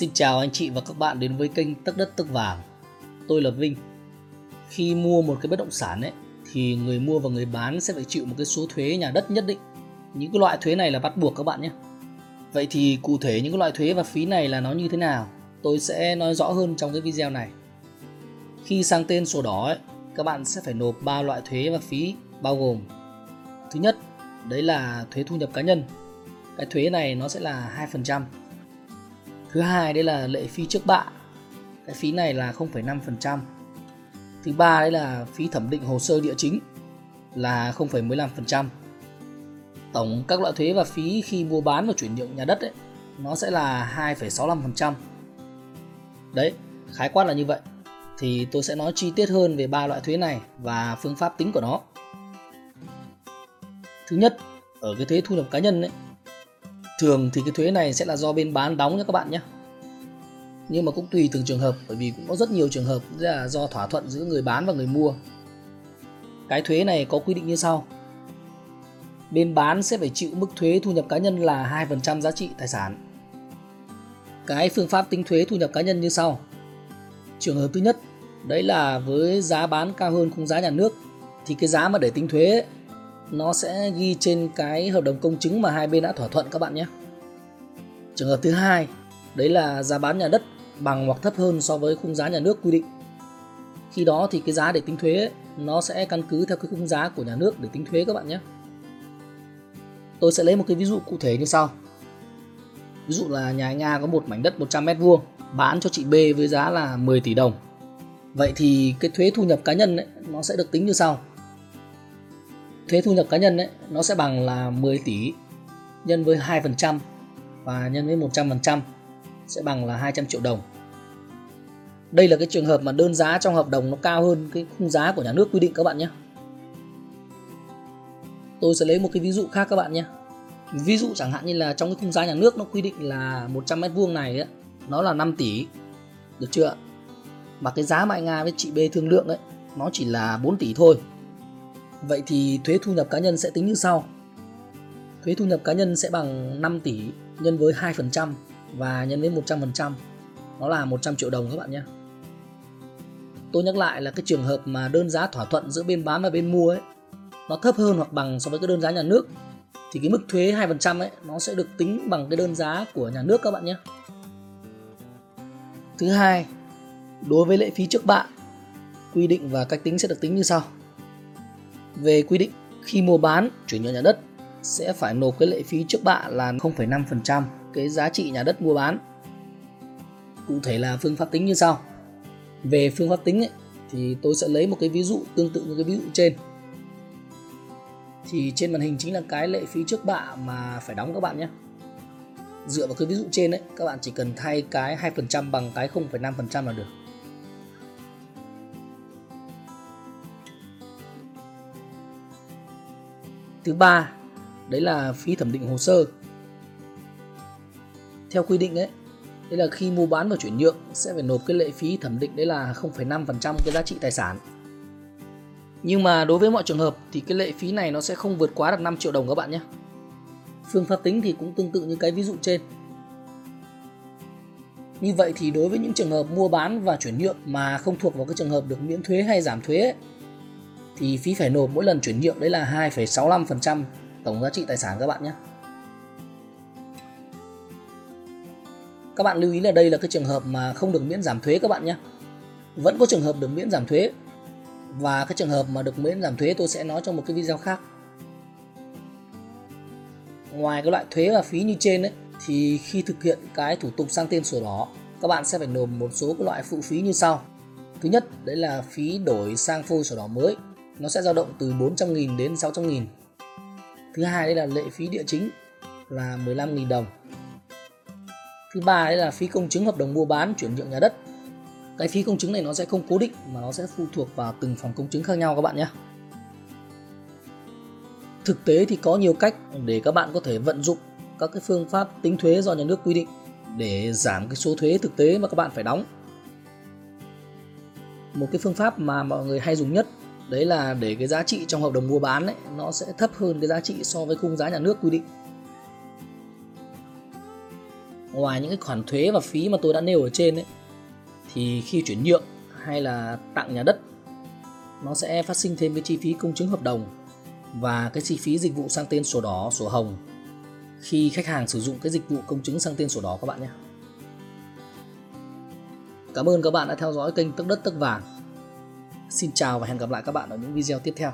Xin chào anh chị và các bạn đến với kênh Tất Đất Tất Vàng. Tôi là Vinh. Khi mua một cái bất động sản ấy thì người mua và người bán sẽ phải chịu một cái số thuế nhà đất nhất định. Những cái loại thuế này là bắt buộc các bạn nhé. Vậy thì cụ thể những cái loại thuế và phí này là nó như thế nào? Tôi sẽ nói rõ hơn trong cái video này. Khi sang tên sổ đỏ ấy, các bạn sẽ phải nộp 3 loại thuế và phí bao gồm Thứ nhất, đấy là thuế thu nhập cá nhân. Cái thuế này nó sẽ là 2% thứ hai đấy là lệ phí trước bạ. Cái phí này là 0,5% thứ ba đấy là phí thẩm định hồ sơ địa chính là 0,15% tổng các loại thuế và phí khi mua bán và chuyển nhượng nhà đất ấy, nó sẽ là 2,65% đấy khái quát là như vậy. Thì tôi sẽ nói chi tiết hơn về ba loại thuế này và phương pháp tính của nó. Thứ nhất ở cái thuế thu nhập cá nhân ấy thường thì cái thuế này sẽ là do bên bán đóng nha các bạn nhé nhưng mà cũng tùy từng trường hợp, bởi vì cũng có rất nhiều trường hợp là do thỏa thuận giữa người bán và người mua. Cái thuế này có quy định như sau. Bên bán sẽ phải chịu mức thuế thu nhập cá nhân là 2% giá trị tài sản. Cái phương pháp tính thuế thu nhập cá nhân như sau. Trường hợp thứ nhất, đấy là với giá bán cao hơn khung giá nhà nước, thì cái giá mà để tính thuế nó sẽ ghi trên cái hợp đồng công chứng mà hai bên đã thỏa thuận các bạn nhé. Trường hợp thứ hai, đấy là giá bán nhà đất bằng hoặc thấp hơn so với khung giá nhà nước quy định. Khi đó thì cái giá để tính thuế nó sẽ căn cứ theo cái khung giá của nhà nước để tính thuế các bạn nhé. Tôi sẽ lấy một cái ví dụ cụ thể như sau. Ví dụ là nhà anh A có một mảnh đất 100 m vuông bán cho chị B với giá là 10 tỷ đồng. Vậy thì cái thuế thu nhập cá nhân ấy, nó sẽ được tính như sau thuế thu nhập cá nhân ấy, nó sẽ bằng là 10 tỷ nhân với 2% và nhân với 100% sẽ bằng là 200 triệu đồng. Đây là cái trường hợp mà đơn giá trong hợp đồng nó cao hơn cái khung giá của nhà nước quy định các bạn nhé. Tôi sẽ lấy một cái ví dụ khác các bạn nhé. Ví dụ chẳng hạn như là trong cái khung giá nhà nước nó quy định là 100 mét vuông này ấy, nó là 5 tỷ. Được chưa? Mà cái giá mà anh Nga với chị B thương lượng ấy nó chỉ là 4 tỷ thôi Vậy thì thuế thu nhập cá nhân sẽ tính như sau. Thuế thu nhập cá nhân sẽ bằng 5 tỷ nhân với 2% và nhân với 100%. Nó là 100 triệu đồng các bạn nhé. Tôi nhắc lại là cái trường hợp mà đơn giá thỏa thuận giữa bên bán và bên mua ấy nó thấp hơn hoặc bằng so với cái đơn giá nhà nước thì cái mức thuế 2% ấy nó sẽ được tính bằng cái đơn giá của nhà nước các bạn nhé. Thứ hai, đối với lệ phí trước bạ, quy định và cách tính sẽ được tính như sau về quy định khi mua bán chuyển nhượng nhà đất sẽ phải nộp cái lệ phí trước bạ là 0,5% cái giá trị nhà đất mua bán. Cụ thể là phương pháp tính như sau. Về phương pháp tính ấy, thì tôi sẽ lấy một cái ví dụ tương tự như cái ví dụ trên. Thì trên màn hình chính là cái lệ phí trước bạ mà phải đóng các bạn nhé. Dựa vào cái ví dụ trên đấy, các bạn chỉ cần thay cái 2% bằng cái 0,5% là được. Thứ ba, đấy là phí thẩm định hồ sơ. Theo quy định ấy, đấy là khi mua bán và chuyển nhượng sẽ phải nộp cái lệ phí thẩm định đấy là 0,5% cái giá trị tài sản. Nhưng mà đối với mọi trường hợp thì cái lệ phí này nó sẽ không vượt quá được 5 triệu đồng các bạn nhé. Phương pháp tính thì cũng tương tự như cái ví dụ trên. Như vậy thì đối với những trường hợp mua bán và chuyển nhượng mà không thuộc vào cái trường hợp được miễn thuế hay giảm thuế ấy, thì phí phải nộp mỗi lần chuyển nhượng đấy là 2,65% tổng giá trị tài sản các bạn nhé. Các bạn lưu ý là đây là cái trường hợp mà không được miễn giảm thuế các bạn nhé. Vẫn có trường hợp được miễn giảm thuế và cái trường hợp mà được miễn giảm thuế tôi sẽ nói trong một cái video khác. Ngoài cái loại thuế và phí như trên ấy, thì khi thực hiện cái thủ tục sang tên sổ đỏ các bạn sẽ phải nộp một số cái loại phụ phí như sau. Thứ nhất đấy là phí đổi sang phôi sổ đỏ mới nó sẽ dao động từ 400.000 đến 600.000 thứ hai đây là lệ phí địa chính là 15.000 đồng. Thứ ba đấy là phí công chứng hợp đồng mua bán, chuyển nhượng nhà đất. Cái phí công chứng này nó sẽ không cố định mà nó sẽ phụ thuộc vào từng phòng công chứng khác nhau các bạn nhé. Thực tế thì có nhiều cách để các bạn có thể vận dụng các cái phương pháp tính thuế do nhà nước quy định để giảm cái số thuế thực tế mà các bạn phải đóng. Một cái phương pháp mà mọi người hay dùng nhất đấy là để cái giá trị trong hợp đồng mua bán ấy, nó sẽ thấp hơn cái giá trị so với khung giá nhà nước quy định ngoài những cái khoản thuế và phí mà tôi đã nêu ở trên ấy thì khi chuyển nhượng hay là tặng nhà đất nó sẽ phát sinh thêm cái chi phí công chứng hợp đồng và cái chi phí dịch vụ sang tên sổ đỏ, sổ hồng khi khách hàng sử dụng cái dịch vụ công chứng sang tên sổ đỏ các bạn nhé. Cảm ơn các bạn đã theo dõi kênh Tức Đất Tức Vàng. Xin chào và hẹn gặp lại các bạn ở những video tiếp theo.